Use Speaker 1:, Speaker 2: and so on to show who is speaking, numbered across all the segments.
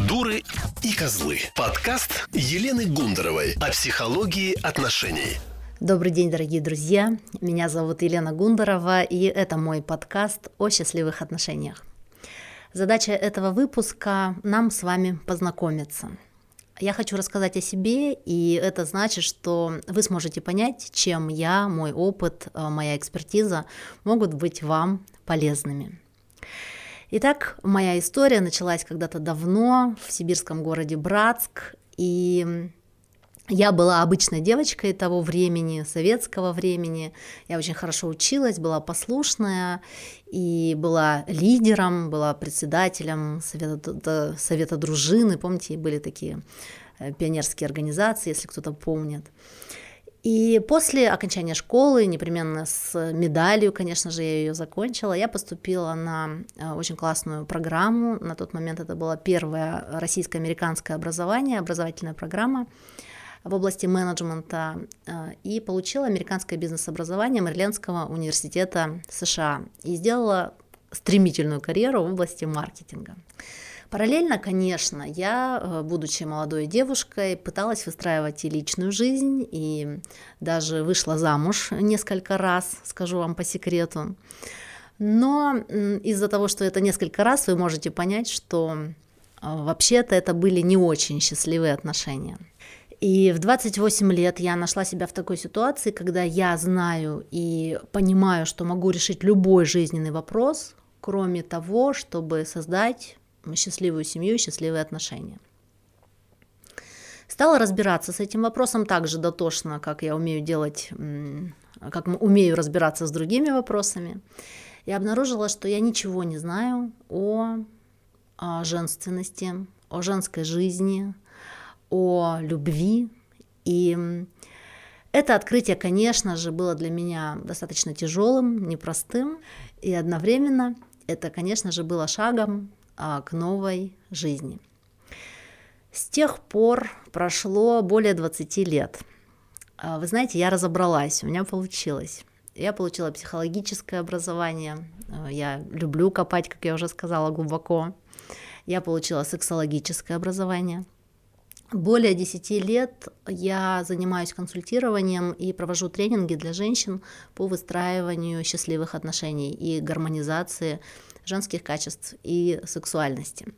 Speaker 1: Дуры и козлы. Подкаст Елены Гундаровой о психологии отношений.
Speaker 2: Добрый день, дорогие друзья. Меня зовут Елена Гундарова, и это мой подкаст о счастливых отношениях. Задача этого выпуска – нам с вами познакомиться. Я хочу рассказать о себе, и это значит, что вы сможете понять, чем я, мой опыт, э, моя экспертиза могут быть вам полезными. Итак, моя история началась когда-то давно в сибирском городе Братск, и я была обычной девочкой того времени, советского времени. Я очень хорошо училась, была послушная и была лидером, была председателем совета, совета дружины. Помните, были такие э, пионерские организации, если кто-то помнит. И после окончания школы, непременно с медалью, конечно же, я ее закончила, я поступила на э, очень классную программу. На тот момент это было первое российско-американское образование, образовательная программа в области менеджмента э, и получила американское бизнес-образование Мэрилендского университета США и сделала стремительную карьеру в области маркетинга. Параллельно, конечно, я, э, будучи молодой девушкой, пыталась выстраивать и личную жизнь, и даже вышла замуж несколько раз, скажу вам по секрету. Но из-за того, что это несколько раз, вы можете понять, что э, вообще-то это были не очень счастливые отношения. И в 28 лет я нашла себя в такой ситуации, когда я знаю и понимаю, что могу решить любой жизненный вопрос, кроме того, чтобы создать счастливую семью, счастливые отношения. Стала разбираться с этим вопросом так же дотошно, как я умею делать, как умею разбираться с другими вопросами. И обнаружила, что я ничего не знаю о, о женственности, о женской жизни, о любви. И это открытие, конечно же, было для меня достаточно тяжелым, непростым. И одновременно это, конечно же, было шагом а, к новой жизни. С тех пор прошло более 20 лет. А, вы знаете, я разобралась, у меня получилось. Я получила психологическое образование, а, я люблю копать, как я уже сказала, глубоко. Я получила сексологическое образование. Более 10 лет я занимаюсь консультированием и провожу тренинги для женщин по выстраиванию счастливых отношений и гармонизации женских качеств и сексуальности.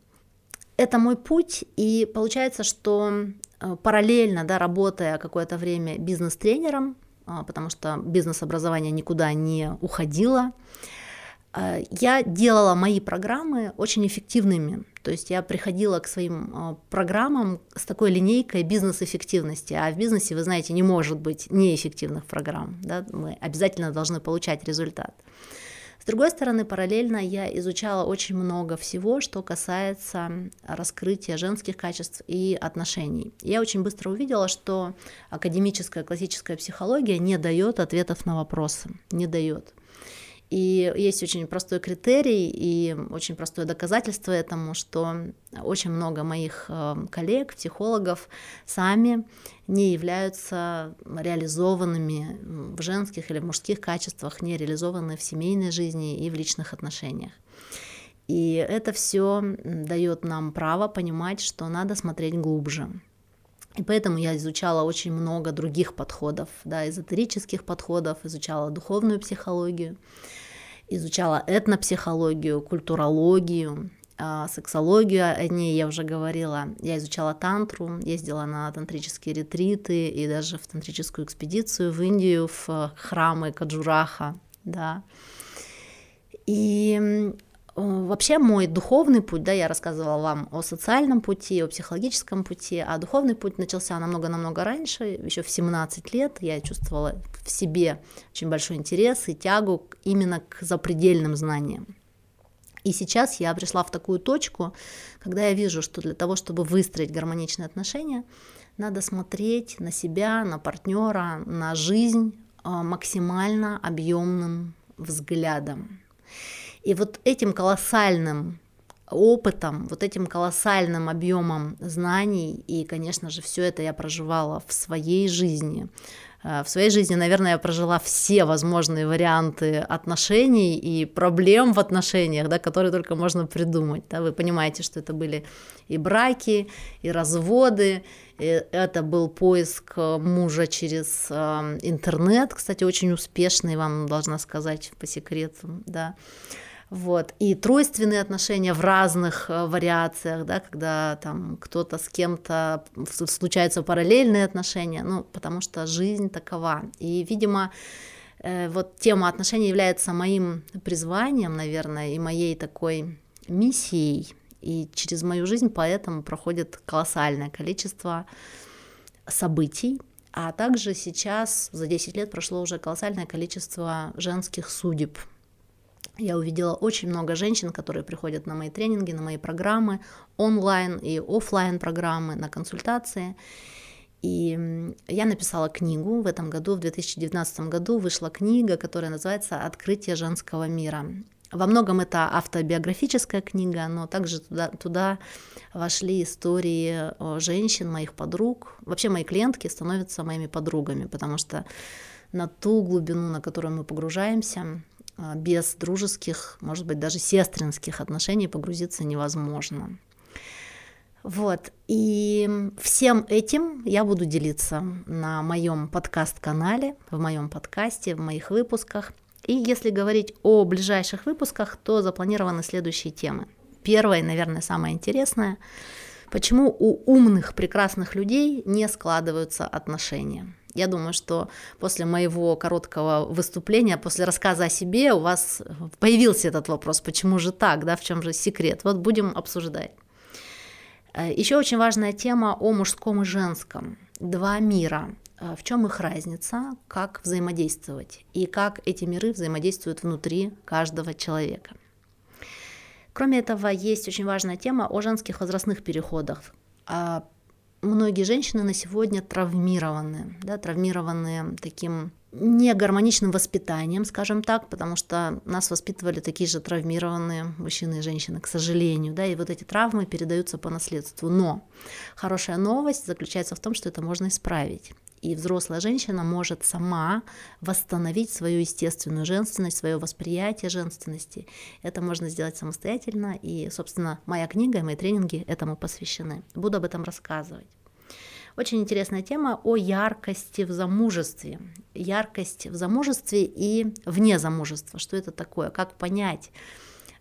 Speaker 2: Это мой путь, и получается, что э, параллельно, да, работая какое-то время бизнес-тренером, а, потому что бизнес-образование никуда не уходило, я делала мои программы очень эффективными. То есть я приходила к своим э, программам с такой линейкой бизнес-эффективности. А в бизнесе, вы знаете, не может быть неэффективных программ. Да? Мы обязательно должны получать результат. С другой стороны, параллельно я изучала очень много всего, что касается раскрытия женских качеств и отношений. Я очень быстро увидела, что академическая классическая психология не дает ответов на вопросы, не дает. И есть очень простой критерий и очень простое доказательство этому, что очень много моих э, коллег, психологов сами не являются реализованными в женских или мужских качествах, не реализованы в семейной жизни и в личных отношениях. И это все дает нам право понимать, что надо смотреть глубже. И поэтому я изучала очень много других подходов, да, эзотерических подходов, изучала духовную психологию, изучала этнопсихологию, культурологию, а, сексологию, о ней я уже говорила. Я изучала тантру, ездила на тантрические ретриты и даже в тантрическую экспедицию в Индию, в храмы Каджураха, да. И Вообще мой духовный путь, да, я рассказывала вам о социальном пути, о психологическом пути, а духовный путь начался намного-намного раньше, еще в 17 лет я чувствовала в себе очень большой интерес и тягу именно к запредельным знаниям. И сейчас я пришла в такую точку, когда я вижу, что для того, чтобы выстроить гармоничные отношения, надо смотреть на себя, на партнера, на жизнь а, максимально объемным взглядом. И вот этим колоссальным опытом, вот этим колоссальным объемом знаний, и, конечно же, все это я проживала в своей жизни, Э, в своей жизни, наверное, я прожила все возможные варианты отношений и проблем в отношениях, да, которые только можно придумать. Да. Вы понимаете, что это были и браки, и разводы, и это был поиск мужа через э, интернет, кстати, очень успешный, вам должна сказать по секрету, да. Вот. И тройственные отношения в разных э, вариациях, да, когда там кто-то с кем-то случаются параллельные отношения, ну, потому что жизнь такова. И, видимо, э, вот тема отношений является моим призванием, наверное, и моей такой миссией. И через мою жизнь поэтому проходит колоссальное количество событий, а также сейчас за 10 лет прошло уже колоссальное количество женских судеб, я увидела очень много женщин, которые приходят на мои тренинги, на мои программы, онлайн и офлайн программы, на консультации. И я написала книгу в этом году, в 2019 году вышла книга, которая называется «Открытие женского мира». Во многом это автобиографическая книга, но также туда, туда вошли истории женщин, моих подруг. Вообще мои клиентки становятся моими подругами, потому что на ту глубину, на которую мы погружаемся, без дружеских, может быть, даже сестринских отношений погрузиться невозможно. Вот. И всем этим я буду делиться на моем подкаст-канале, в моем подкасте, в моих выпусках. И если говорить о ближайших выпусках, то запланированы следующие темы. Первая, наверное, самая интересная. Почему у умных, прекрасных людей не складываются отношения? Я думаю, что после моего короткого выступления, после рассказа о себе, у вас появился этот вопрос, почему же так, да, в чем же секрет. Вот будем обсуждать. Э, Еще очень важная тема о мужском и женском. Два мира. Э, в чем их разница, как взаимодействовать и как эти миры взаимодействуют внутри каждого человека. Кроме этого, есть очень важная тема о женских возрастных переходах, многие женщины на сегодня травмированы, да, травмированы таким негармоничным воспитанием, скажем так, потому что нас воспитывали такие же травмированные мужчины и женщины, к сожалению, да, и вот эти травмы передаются по наследству. Но хорошая новость заключается в том, что это можно исправить и взрослая женщина может сама восстановить свою естественную женственность, свое восприятие женственности. Это можно сделать самостоятельно, и, собственно, моя книга и мои тренинги этому посвящены. Буду об этом рассказывать. Очень интересная тема о яркости в замужестве. Яркость в замужестве и вне замужества. Что это такое? Как понять,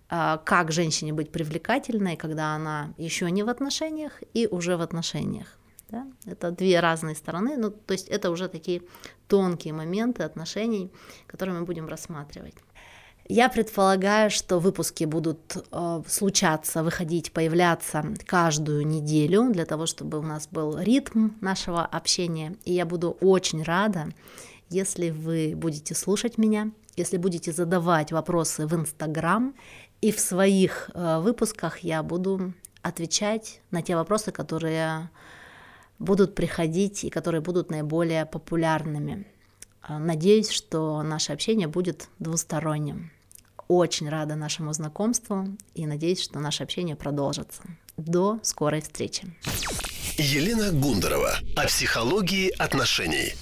Speaker 2: а, как женщине быть привлекательной, когда она еще не в отношениях и уже в отношениях. Да? Это две разные стороны, ну, то есть это уже такие тонкие моменты отношений, которые мы будем рассматривать. Я предполагаю, что выпуски будут э, случаться, выходить, появляться каждую неделю для того, чтобы у нас был ритм нашего общения. И я буду очень рада, если вы будете слушать меня, если будете задавать вопросы в Инстаграм, и в своих э, выпусках я буду отвечать на те вопросы, которые будут приходить и которые будут наиболее популярными. А, надеюсь, что наше общение будет двусторонним. Очень рада нашему знакомству и надеюсь, что наше общение продолжится. До скорой встречи.
Speaker 1: Елена Гундарова о психологии отношений.